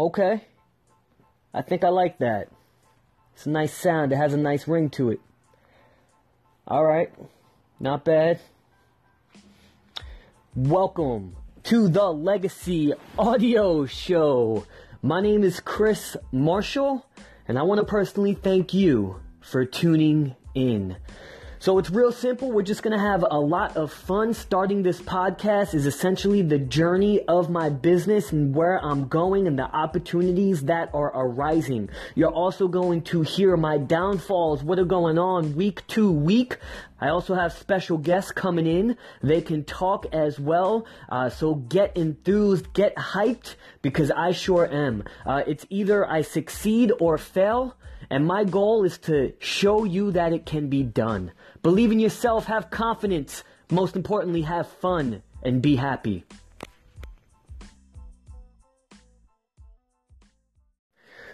Okay. I think I like that. It's a nice sound. It has a nice ring to it. Alright. Not bad. Welcome to the Legacy Audio Show. My name is Chris Marshall, and I want to personally thank you for tuning in. So it's real simple. We're just going to have a lot of fun. Starting this podcast is essentially the journey of my business and where I'm going and the opportunities that are arising. You're also going to hear my downfalls, what are going on week to week. I also have special guests coming in. They can talk as well. Uh, so get enthused, get hyped because I sure am. Uh, it's either I succeed or fail. And my goal is to show you that it can be done. Believe in yourself, have confidence. Most importantly, have fun and be happy.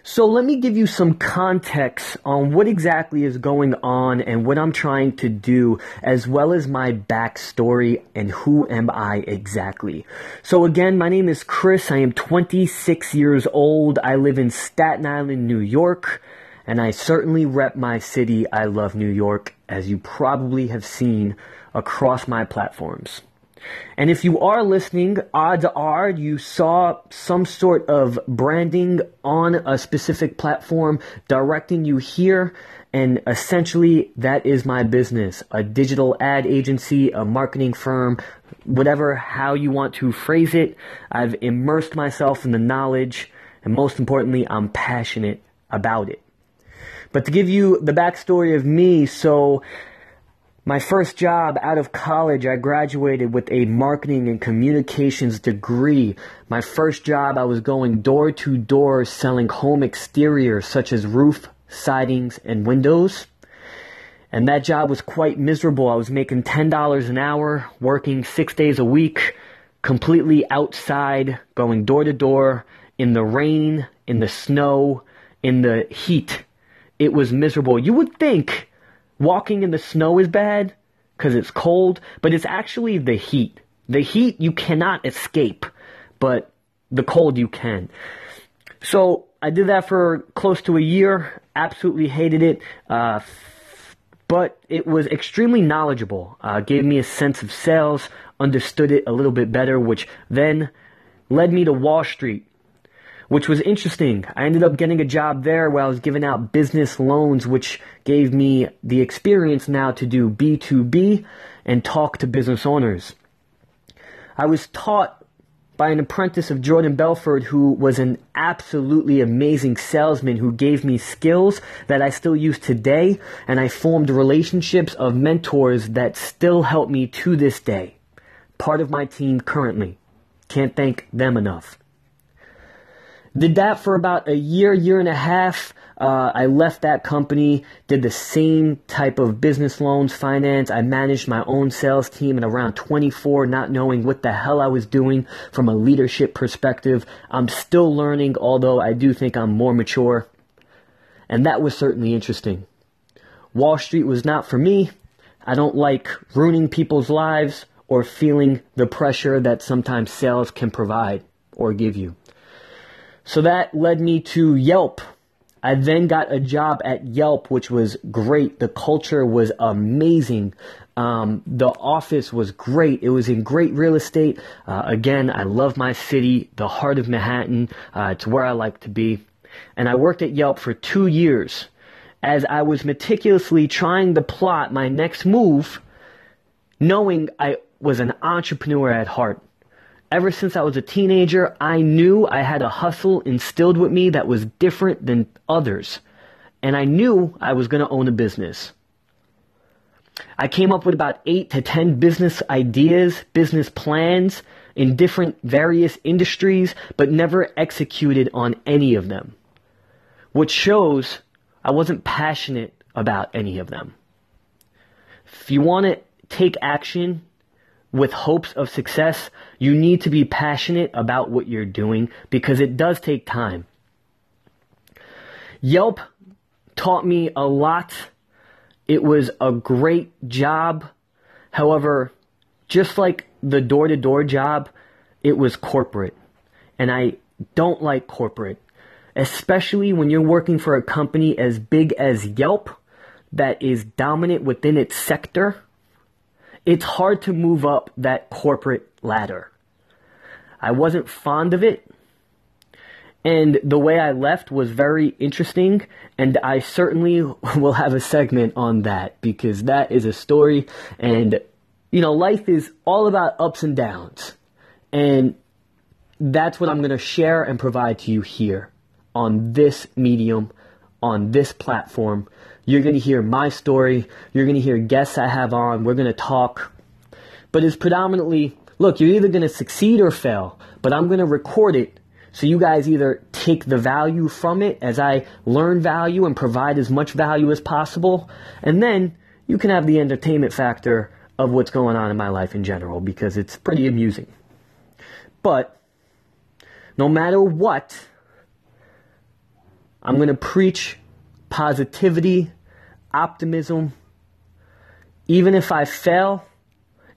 So let me give you some context on what exactly is going on and what I'm trying to do, as well as my backstory and who am I exactly. So again, my name is Chris. I am 26 years old. I live in Staten Island, New York and I certainly rep my city. I love New York, as you probably have seen across my platforms. And if you are listening, odds are you saw some sort of branding on a specific platform directing you here. And essentially, that is my business a digital ad agency, a marketing firm, whatever, how you want to phrase it. I've immersed myself in the knowledge, and most importantly, I'm passionate about it. But to give you the backstory of me, so my first job out of college, I graduated with a marketing and communications degree. My first job, I was going door to door selling home exteriors such as roof, sidings, and windows. And that job was quite miserable. I was making $10 an hour, working six days a week, completely outside, going door to door, in the rain, in the snow, in the heat it was miserable. You would think walking in the snow is bad because it's cold, but it's actually the heat. The heat you cannot escape, but the cold you can. So I did that for close to a year. Absolutely hated it. Uh, but it was extremely knowledgeable. Uh, gave me a sense of sales, understood it a little bit better, which then led me to Wall Street, which was interesting. I ended up getting a job there where I was giving out business loans, which gave me the experience now to do B2B and talk to business owners. I was taught by an apprentice of Jordan Belfort, who was an absolutely amazing salesman who gave me skills that I still use today and I formed relationships of mentors that still help me to this day. Part of my team currently. Can't thank them enough. Did that for about a year, year and a half. Uh, I left that company, did the same type of business loans finance. I managed my own sales team at around 24, not knowing what the hell I was doing from a leadership perspective. I'm still learning, although I do think I'm more mature. And that was certainly interesting. Wall Street was not for me. I don't like ruining people's lives or feeling the pressure that sometimes sales can provide or give you. So that led me to Yelp. I then got a job at Yelp, which was great. The culture was amazing. Um, the office was great. It was in great real estate. Uh, again, I love my city, the heart of Manhattan. Uh, it's where I like to be. And I worked at Yelp for two years as I was meticulously trying to plot my next move, knowing I was an entrepreneur at heart. Ever since I was a teenager, I knew I had a hustle instilled with me that was different than others. And I knew I was going to own a business. I came up with about eight to ten business ideas, business plans in different various industries, but never executed on any of them. Which shows I wasn't passionate about any of them. If you want to take action, with hopes of success, you need to be passionate about what you're doing because it does take time. Yelp taught me a lot. It was a great job. However, just like the door to door job, it was corporate. And I don't like corporate, especially when you're working for a company as big as Yelp that is dominant within its sector. It's hard to move up that corporate ladder. I wasn't fond of it. And the way I left was very interesting, and I certainly will have a segment on that because that is a story. And, you know, life is all about ups and downs. And that's what I'm going to share and provide to you here on this medium, on this platform. You're going to hear my story. You're going to hear guests I have on. We're going to talk. But it's predominantly look, you're either going to succeed or fail, but I'm going to record it so you guys either take the value from it as I learn value and provide as much value as possible, and then you can have the entertainment factor of what's going on in my life in general because it's pretty amusing. But no matter what, I'm going to preach positivity, optimism. Even if I fail,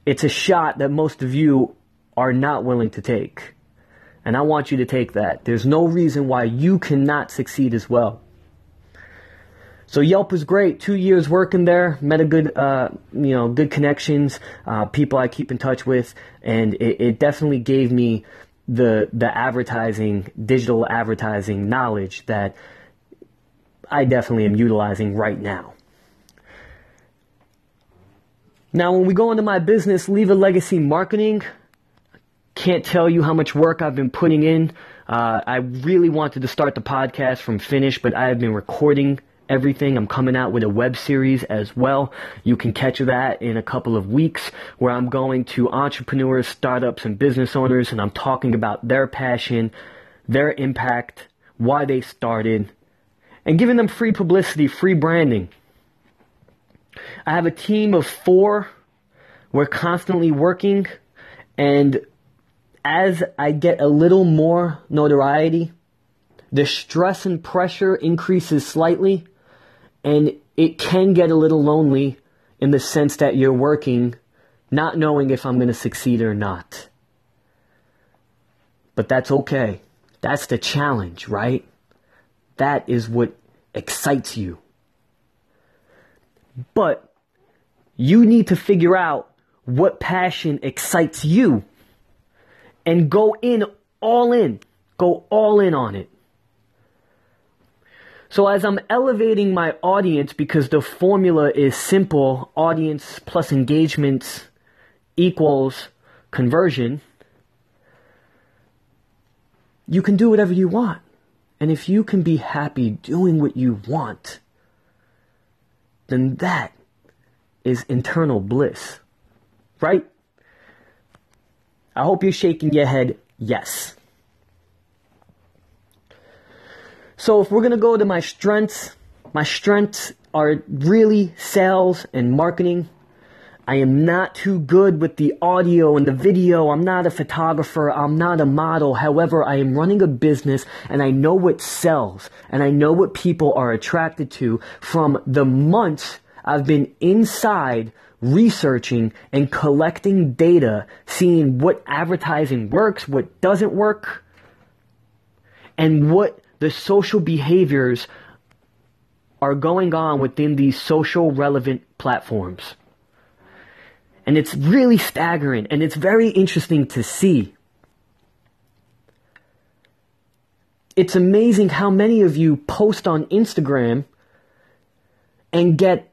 it's a shot that most of you are not willing to take. And I want you to take that. There's no reason why you cannot succeed as well. So Yelp was great. Two years working there, met a good, uh, you know, good connections, uh, people I keep in touch with, and it, it definitely gave me the the advertising, digital advertising knowledge that I definitely am utilizing right now. Now, when we go into my business, Leave a Legacy Marketing, can't tell you how much work I've been putting in. Uh, I really wanted to start the podcast from finish, but I have been recording everything. I'm coming out with a web series as well. You can catch that in a couple of weeks where I'm going to entrepreneurs, startups, and business owners, and I'm talking about their passion, their impact, why they started, and giving them free publicity, free branding. I have a team of four. We're constantly working, and as I get a little more notoriety, the stress and pressure increases slightly, and it can get a little lonely in the sense that you're working not knowing if I'm going to succeed or not. But that's okay. That's the challenge, right? That is what excites you. But you need to figure out what passion excites you and go in all in. Go all in on it. So as I'm elevating my audience because the formula is simple, audience plus engagements equals conversion, you can do whatever you want. And if you can be happy doing what you want, then that is internal bliss. Right? I hope you're shaking your head yes. So if we're going to go to my strengths, my strengths are really sales and marketing. I am not too good with the audio and the video. I'm not a photographer. I'm not a model. However, I am running a business and I know what sells and I know what people are attracted to from the months I've been inside researching and collecting data, seeing what advertising works, what doesn't work, and what the social behaviors are going on within these social relevant platforms. And it's really staggering and it's very interesting to see. It's amazing how many of you post on Instagram and get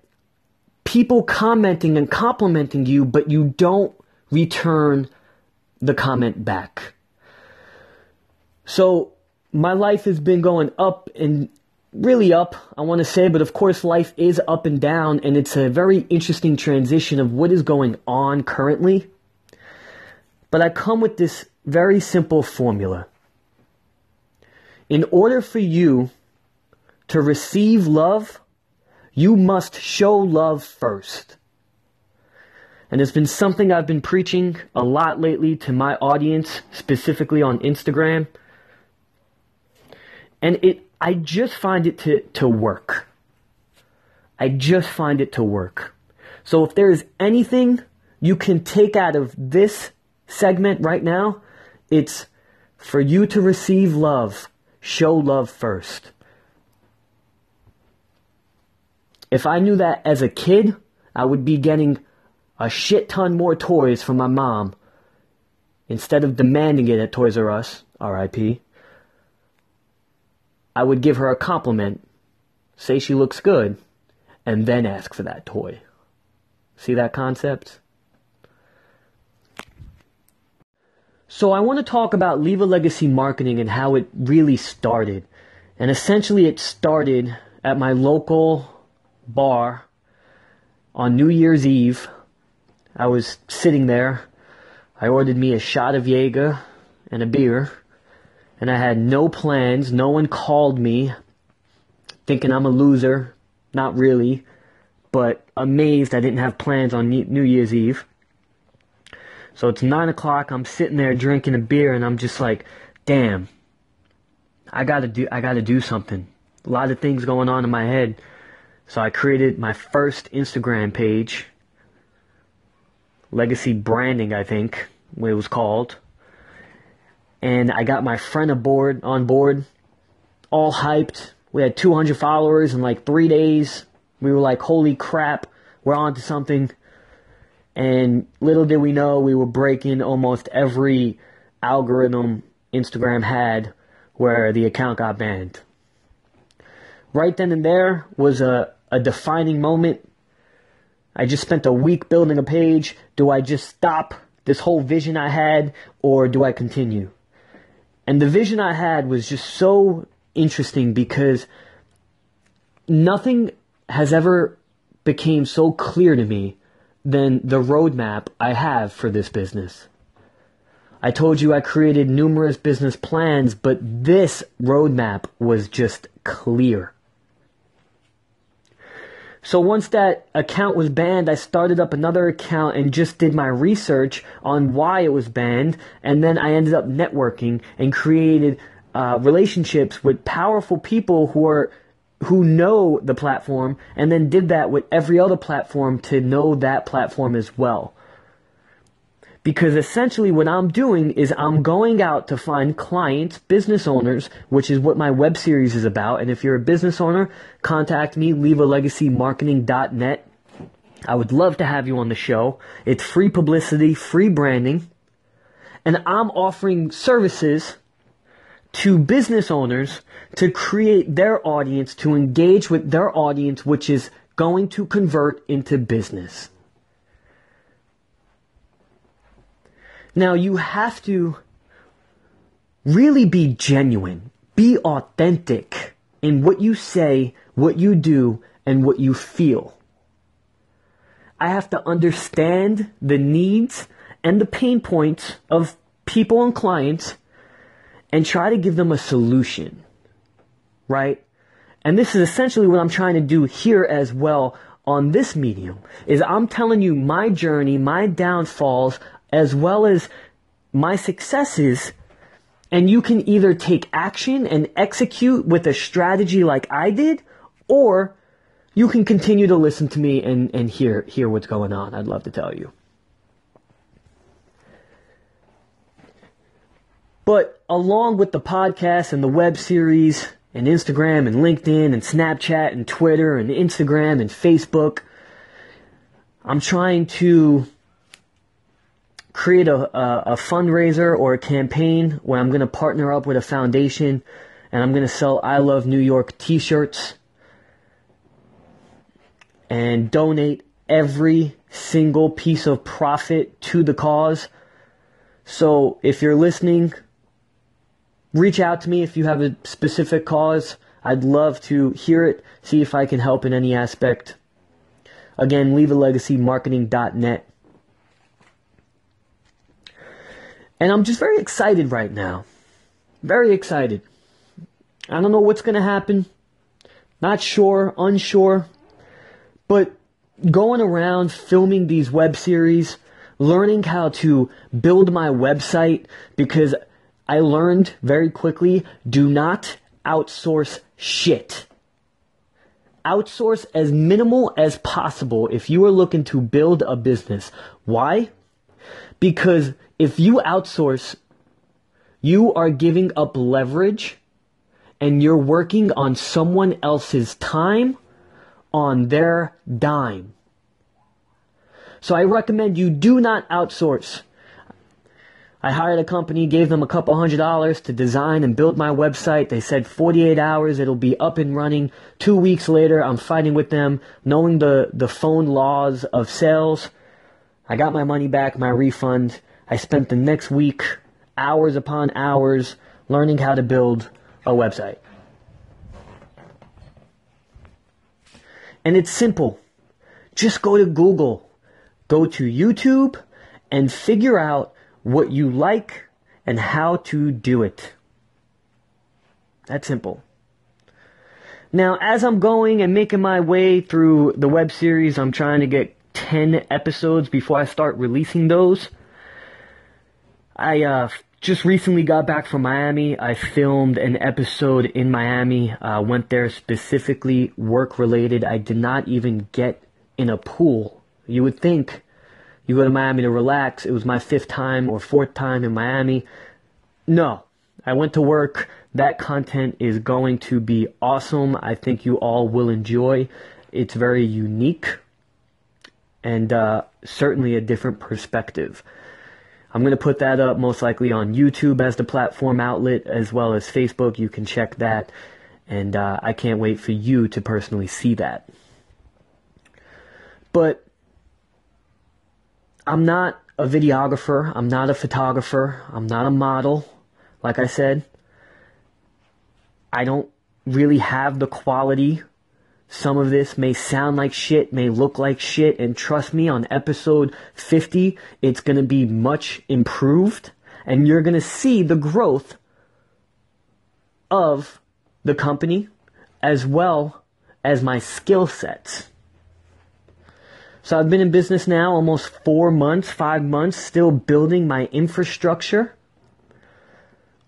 people commenting and complimenting you, but you don't return the comment back. So my life has been going up and really up, I want to say, but of course life is up and down and it's a very interesting transition of what is going on currently. But I come with this very simple formula. In order for you to receive love, you must show love first. And it's been something I've been preaching a lot lately to my audience, specifically on Instagram. And it, I just find it to, to work. I just find it to work. So if there is anything you can take out of this segment right now, it's For you to receive love, show love first. If I knew that as a kid, I would be getting a shit ton more toys from my mom instead of demanding it at Toys R Us, RIP. I would give her a compliment, say she looks good, and then ask for that toy. See that concept? So I want to talk about Leave a Legacy marketing and how it really started. And essentially it started at my local bar on New Year's Eve. I was sitting there. I ordered me a shot of Jaeger and a beer. And I had no plans. No one called me thinking I'm a loser. Not really. But amazed I didn't have plans on New Year's Eve. So it's 9 o'clock. I'm sitting there drinking a beer and I'm just like, damn. I gotta do, I gotta do something. A lot of things going on in my head. So I created my first Instagram page, Legacy Branding, I think it was called. And I got my friend aboard on board, all hyped. We had 200 followers in like three days. We were like, holy crap, we're on to something. And little did we know we were breaking almost every algorithm Instagram had where the account got banned. Right then and there was a, a defining moment. I just spent a week building a page. Do I just stop this whole vision I had or do I continue? And the vision I had was just so interesting because nothing has ever became so clear to me than the roadmap I have for this business. I told you I created numerous business plans, but this roadmap was just clear. So once that account was banned, I started up another account and just did my research on why it was banned. And then I ended up networking and created uh, relationships with powerful people who are who know the platform and then did that with every other platform to know that platform as well. Because essentially what I'm doing is I'm going out to find clients, business owners, which is what my web series is about. And if you're a business owner, contact me, leavealegacymarketing.net. I would love to have you on the show. It's free publicity, free branding. And I'm offering services to business owners to create their audience, to engage with their audience, which is going to convert into business. Now you have to really be genuine, be authentic in what you say, what you do, and what you feel. I have to understand the needs and the pain points of people and clients and try to give them a solution. Right? And this is essentially what I'm trying to do here as well on this medium is I'm telling you my journey, my downfalls, as well as my successes and you can either take action and execute with a strategy like I did, or you can continue to listen to me and, and hear, hear what's going on. I'd love to tell you. But along with the podcast and the web series and Instagram and LinkedIn and Snapchat and Twitter and Instagram and Facebook, I'm trying to create a, a, a fundraiser or a campaign where I'm going to partner up with a foundation and I'm going to sell I Love New York t-shirts and donate every single piece of profit to the cause. So if you're listening, reach out to me if you have a specific cause. I'd love to hear it, see if I can help in any aspect. Again, leave a legacy marketing.net. And I'm just very excited right now. Very excited. I don't know what's going to happen. Not sure, unsure. But going around filming these web series, learning how to build my website because I learned very quickly do not outsource shit. Outsource as minimal as possible if you are looking to build a business. Why? Because if you outsource, you are giving up leverage and you're working on someone else's time on their dime. So I recommend you do not outsource. I hired a company, gave them a couple hundred dollars to design and build my website. They said 48 hours, it'll be up and running. Two weeks later, I'm fighting with them, knowing the, the phone laws of sales. I got my money back, my refund. I spent the next week, hours upon hours, learning how to build a website. And it's simple. Just go to Google, go to YouTube, and figure out what you like and how to do it. That's simple. Now, as I'm going and making my way through the web series, I'm trying to get 10 episodes before I start releasing those. I uh, just recently got back from Miami. I filmed an episode in Miami. Uh, went there specifically work related. I did not even get in a pool. You would think you go to Miami to relax. It was my fifth time or fourth time in Miami. No, I went to work. That content is going to be awesome. I think you all will enjoy. It's very unique and uh, certainly a different perspective. I'm going to put that up most likely on YouTube as the platform outlet as well as Facebook. You can check that. And uh, I can't wait for you to personally see that. But I'm not a videographer. I'm not a photographer. I'm not a model. Like I said, I don't really have the quality some of this may sound like shit, may look like shit, and trust me, on episode 50, it's gonna be much improved, and you're gonna see the growth of the company as well as my skill sets. So I've been in business now almost four months, five months, still building my infrastructure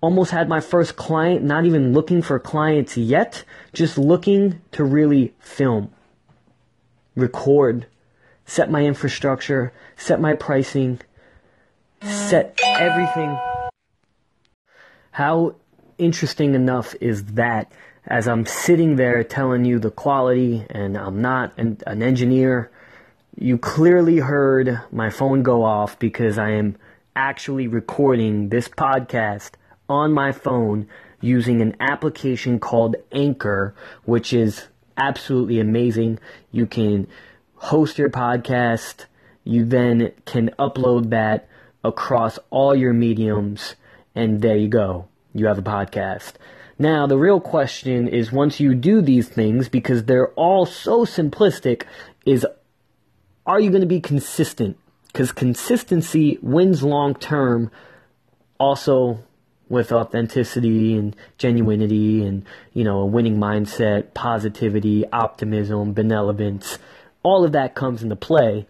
almost had my first client, not even looking for clients yet, just looking to really film, record, set my infrastructure, set my pricing, set everything. How interesting enough is that as I'm sitting there telling you the quality and I'm not an, an engineer, you clearly heard my phone go off because I am actually recording this podcast on my phone using an application called Anchor, which is absolutely amazing. You can host your podcast, you then can upload that across all your mediums, and there you go. You have a podcast. Now, the real question is once you do these things, because they're all so simplistic, is are you going to be consistent? Because consistency wins long term. Also, with authenticity and genuinity and, you know, a winning mindset, positivity, optimism, benevolence. All of that comes into play.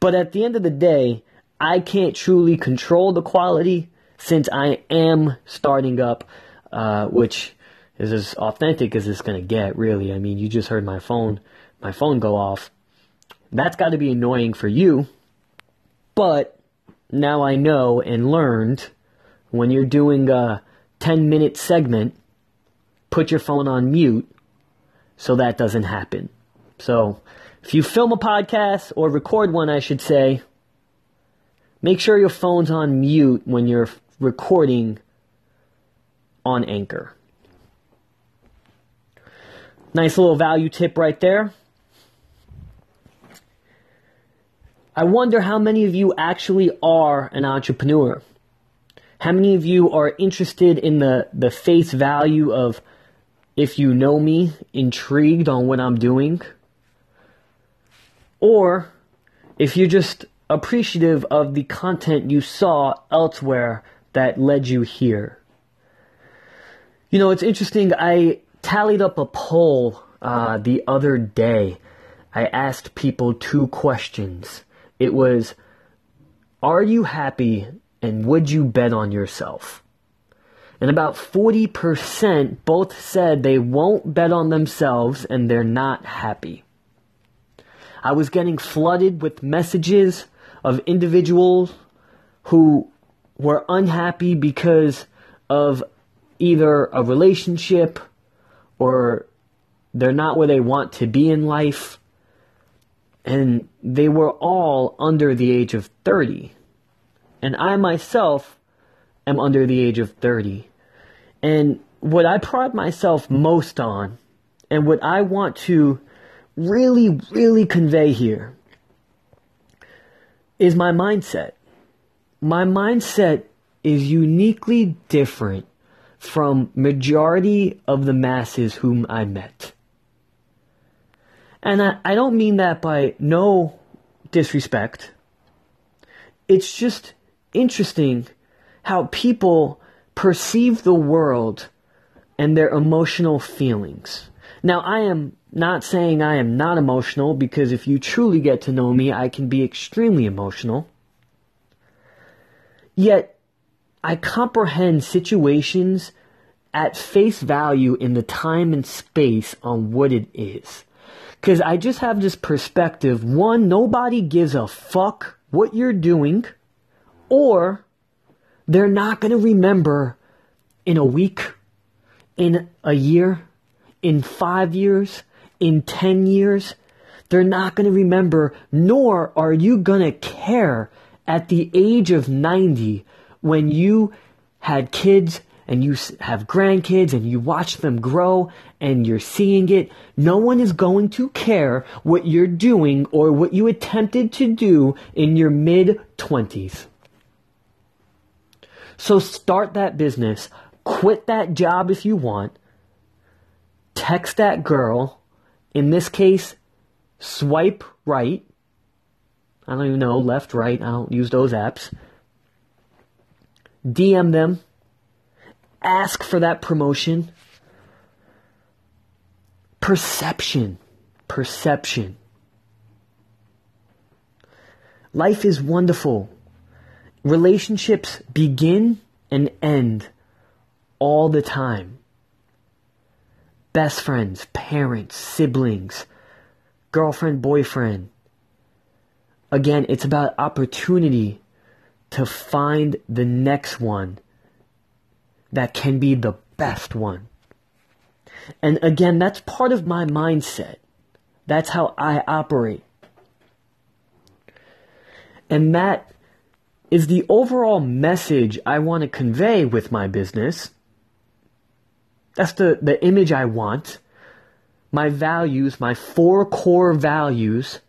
But at the end of the day, I can't truly control the quality since I am starting up, uh, which is as authentic as it's going to get, really. I mean, you just heard my phone, my phone go off. That's got to be annoying for you. But now I know and learned when you're doing a 10 minute segment, put your phone on mute so that doesn't happen. So, if you film a podcast or record one, I should say, make sure your phone's on mute when you're recording on Anchor. Nice little value tip right there. I wonder how many of you actually are an entrepreneur. How many of you are interested in the, the face value of if you know me, intrigued on what I'm doing? Or if you're just appreciative of the content you saw elsewhere that led you here. You know, it's interesting. I tallied up a poll uh, the other day. I asked people two questions. It was, Are you happy and would you bet on yourself? And about 40% both said they won't bet on themselves and they're not happy. I was getting flooded with messages of individuals who were unhappy because of either a relationship or they're not where they want to be in life. And they were all under the age of 30. And I myself am under the age of 30. And what I pride myself most on, and what I want to really, really convey here, is my mindset. My mindset is uniquely different from majority of the masses whom I met. And I, I don't mean that by no disrespect. It's just interesting how people perceive the world and their emotional feelings. Now, I am not saying I am not emotional because if you truly get to know me, I can be extremely emotional. Yet, I comprehend situations at face value in the time and space on what it is. Cause I just have this perspective. One, nobody gives a fuck what you're doing, or they're not gonna remember in a week, in a year, in five years, in ten years. They're not gonna remember, nor are you gonna care at the age of 90 when you had kids and you have grandkids and you watch them grow and you're seeing it, no one is going to care what you're doing or what you attempted to do in your mid 20s. So start that business, quit that job if you want, text that girl, in this case, swipe right. I don't even know, left, right, I don't use those apps. DM them, ask for that promotion. Perception. Perception. Life is wonderful. Relationships begin and end all the time. Best friends, parents, siblings, girlfriend, boyfriend. Again, it's about opportunity to find the next one that can be the best one. And again, that's part of my mindset. That's how I operate. And that is the overall message I want to convey with my business. That's the, the image I want. My values, my four core values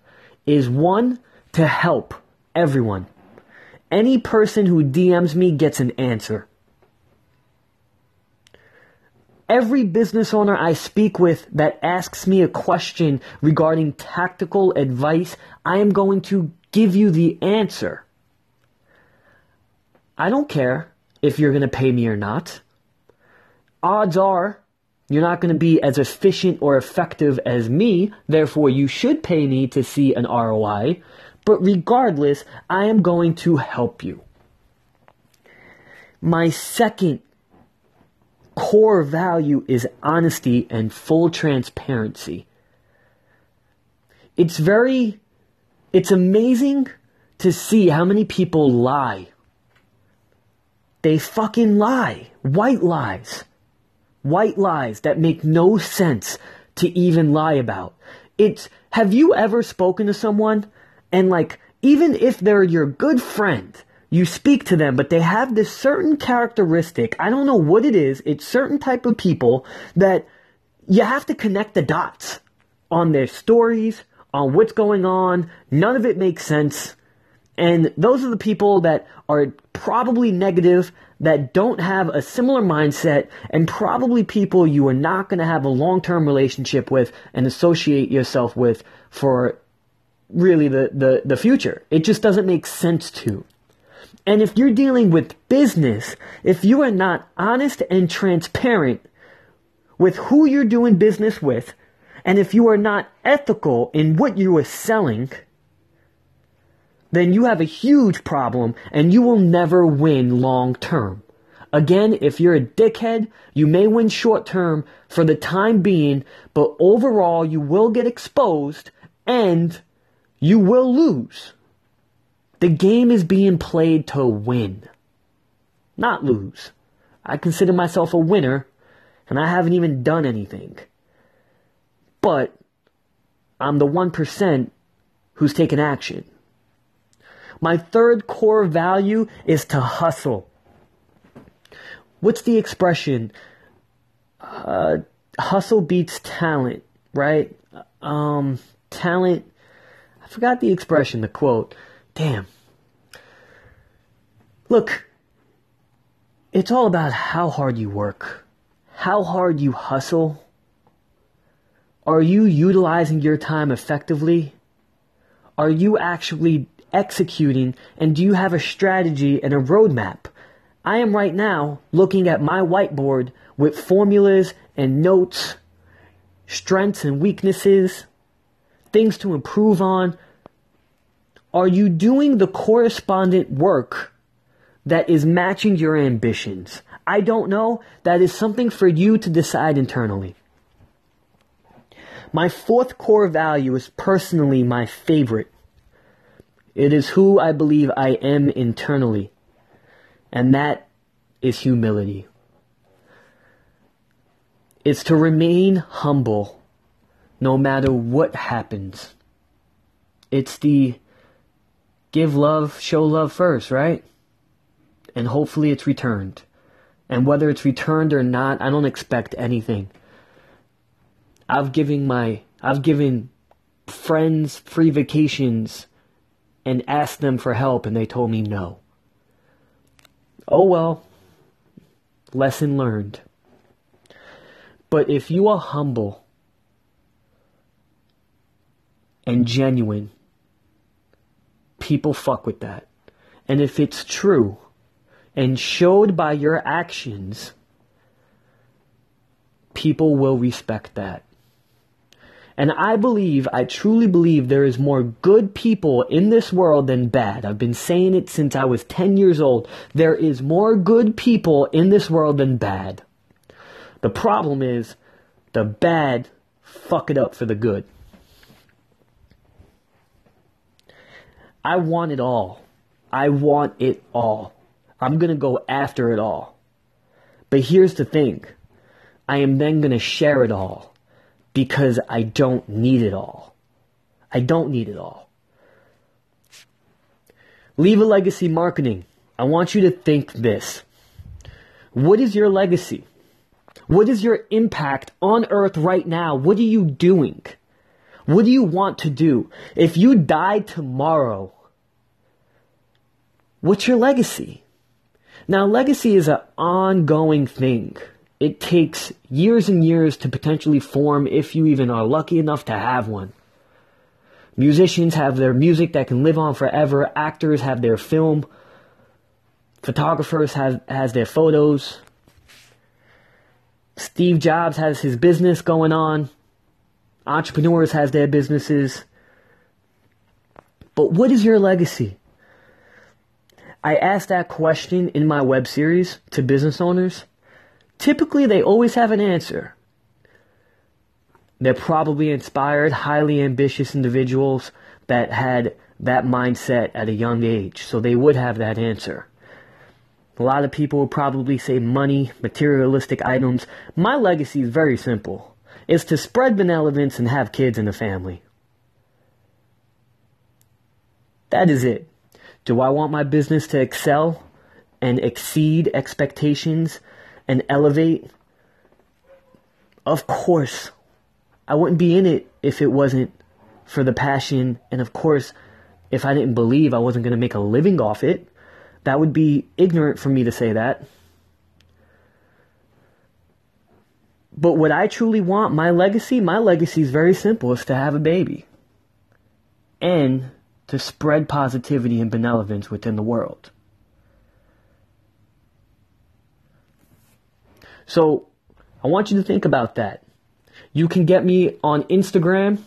is one, to help everyone. Any person who DMs me gets an answer. Every business owner I speak with that asks me a question regarding tactical advice, I am going to give you the answer. I don't care if you're going to pay me or not. Odds are you're not going to be as efficient or effective as me, therefore, you should pay me to see an ROI. But regardless, I am going to help you. My second core value is honesty and full transparency. It's very, it's amazing to see how many people lie. They fucking lie. White lies. White lies that make no sense to even lie about. It's, have you ever spoken to someone and like, even if they're your good friend, you speak to them, but they have this certain characteristic. I don't know what it is. It's certain type of people that you have to connect the dots on their stories, on what's going on. None of it makes sense. And those are the people that are probably negative, that don't have a similar mindset, and probably people you are not going to have a long term relationship with and associate yourself with for really the, the, the future. It just doesn't make sense to. And if you're dealing with business, if you are not honest and transparent with who you're doing business with, and if you are not ethical in what you are selling, then you have a huge problem and you will never win long term. Again, if you're a dickhead, you may win short term for the time being, but overall you will get exposed and you will lose. The game is being played to win. not lose. I consider myself a winner, and I haven't even done anything. But I'm the 1% who's taken action. My third core value is to hustle. What's the expression? Uh, hustle beats talent, right? Um, talent. I forgot the expression, the quote. Damn. Look, it's all about how hard you work, how hard you hustle. Are you utilizing your time effectively? Are you actually executing? And do you have a strategy and a roadmap? I am right now looking at my whiteboard with formulas and notes, strengths and weaknesses, things to improve on. Are you doing the correspondent work that is matching your ambitions? I don't know. That is something for you to decide internally. My fourth core value is personally my favorite. It is who I believe I am internally. And that is humility. It's to remain humble no matter what happens. It's the give love, show love first, right? And hopefully it's returned. And whether it's returned or not, I don't expect anything. I've given my I've given friends free vacations and asked them for help and they told me no. Oh well. Lesson learned. But if you are humble and genuine, people fuck with that. And if it's true and showed by your actions, people will respect that. And I believe, I truly believe there is more good people in this world than bad. I've been saying it since I was 10 years old. There is more good people in this world than bad. The problem is the bad fuck it up for the good. I want it all. I want it all. I'm going to go after it all. But here's the thing I am then going to share it all because I don't need it all. I don't need it all. Leave a legacy marketing. I want you to think this. What is your legacy? What is your impact on earth right now? What are you doing? What do you want to do? If you die tomorrow, what's your legacy? Now, legacy is an ongoing thing. It takes years and years to potentially form if you even are lucky enough to have one. Musicians have their music that can live on forever. Actors have their film. Photographers have has their photos. Steve Jobs has his business going on. Entrepreneurs has their businesses. But what is your legacy? I asked that question in my web series to business owners typically they always have an answer. They're probably inspired, highly ambitious individuals that had that mindset at a young age, so they would have that answer. A lot of people would probably say money, materialistic items. My legacy is very simple. It's to spread benevolence and have kids in the family. That is it. Do I want my business to excel and exceed expectations and elevate, of course, I wouldn't be in it if it wasn't for the passion. And of course, if I didn't believe I wasn't going to make a living off it, that would be ignorant for me to say that. But what I truly want, my legacy, my legacy is very simple. is to have a baby. And to spread positivity and benevolence within the world. So I want you to think about that. You can get me on Instagram,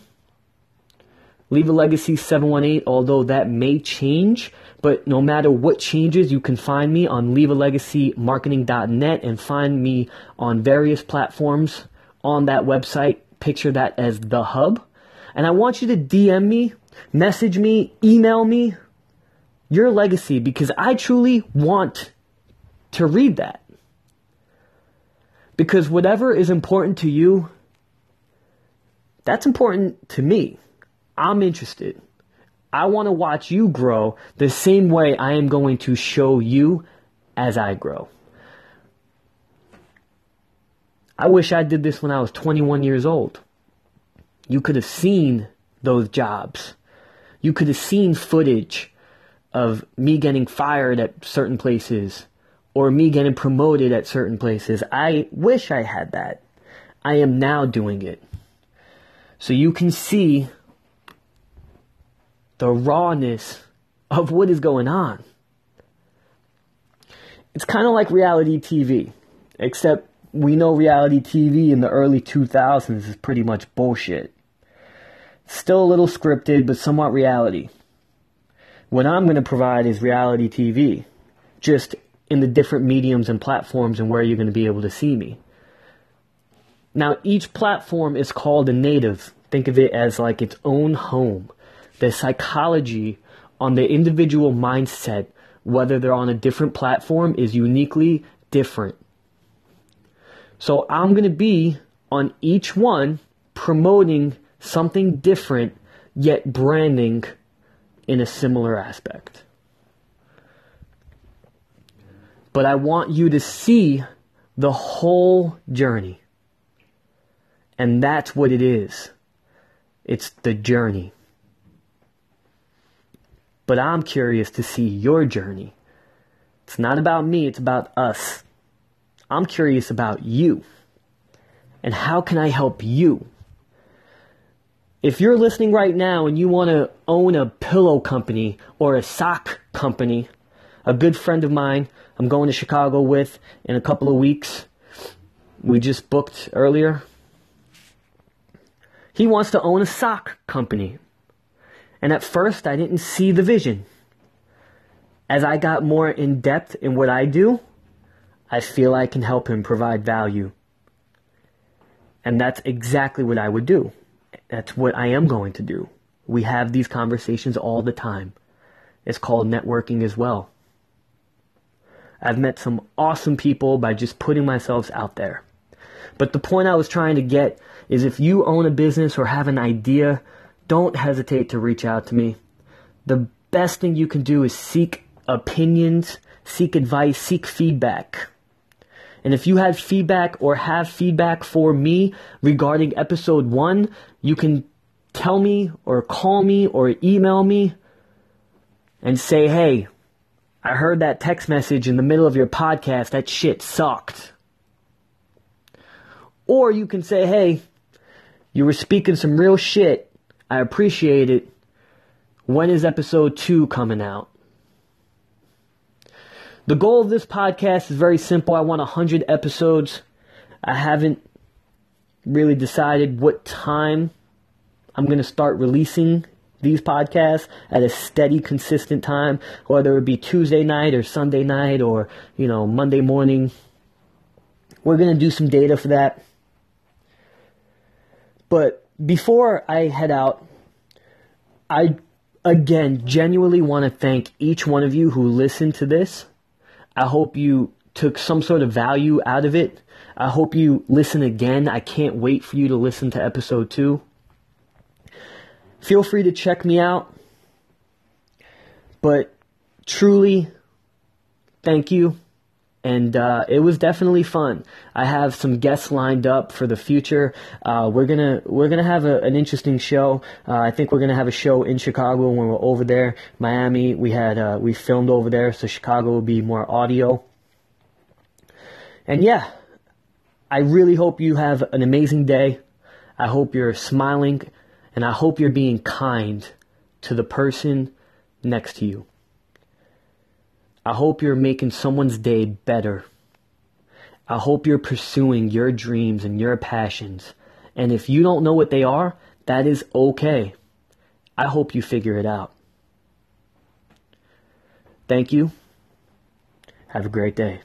Leave a Legacy 718, although that may change. But no matter what changes, you can find me on leavealegacymarketing.net and find me on various platforms on that website. Picture that as the hub. And I want you to DM me, message me, email me your legacy because I truly want to read that. Because whatever is important to you, that's important to me. I'm interested. I want to watch you grow the same way I am going to show you as I grow. I wish I did this when I was 21 years old. You could have seen those jobs. You could have seen footage of me getting fired at certain places or me getting promoted at certain places. I wish I had that. I am now doing it. So you can see the rawness of what is going on. It's kind of like reality TV, except we know reality TV in the early 2000s is pretty much bullshit. Still a little scripted, but somewhat reality. What I'm going to provide is reality TV, just in the different mediums and platforms and where you're going to be able to see me. Now, each platform is called a native. Think of it as like its own home. The psychology on the individual mindset, whether they're on a different platform, is uniquely different. So I'm going to be on each one promoting something different, yet branding in a similar aspect. But I want you to see the whole journey. And that's what it is. It's the journey. But I'm curious to see your journey. It's not about me, it's about us. I'm curious about you. And how can I help you? If you're listening right now and you want to own a pillow company or a sock company, a good friend of mine I'm going to Chicago with in a couple of weeks. We just booked earlier. He wants to own a sock company. And at first, I didn't see the vision. As I got more in depth in what I do, I feel I can help him provide value. And that's exactly what I would do. That's what I am going to do. We have these conversations all the time. It's called networking as well. I've met some awesome people by just putting myself out there. But the point I was trying to get is if you own a business or have an idea, don't hesitate to reach out to me. The best thing you can do is seek opinions, seek advice, seek feedback. And if you had feedback or have feedback for me regarding episode one, you can tell me or call me or email me and say, hey, I heard that text message in the middle of your podcast. That shit sucked. Or you can say, hey, you were speaking some real shit. I appreciate it. When is episode two coming out? The goal of this podcast is very simple. I want 100 episodes. I haven't really decided what time I'm going to start releasing these podcasts at a steady, consistent time, whether it be Tuesday night or Sunday night or, you know, Monday morning. We're going to do some data for that. But before I head out, I again genuinely want to thank each one of you who listened to this. I hope you took some sort of value out of it. I hope you listen again. I can't wait for you to listen to episode two. Feel free to check me out. But truly, thank you. And uh, it was definitely fun. I have some guests lined up for the future. Uh, we're gonna we're gonna have a, an interesting show. Uh, I think we're gonna have a show in Chicago when we're over there. Miami, we had uh, we filmed over there, so Chicago will be more audio. And yeah, I really hope you have an amazing day. I hope you're smiling and I hope you're being kind to the person next to you. I hope you're making someone's day better. I hope you're pursuing your dreams and your passions. And if you don't know what they are, that is okay. I hope you figure it out. Thank you. Have a great day.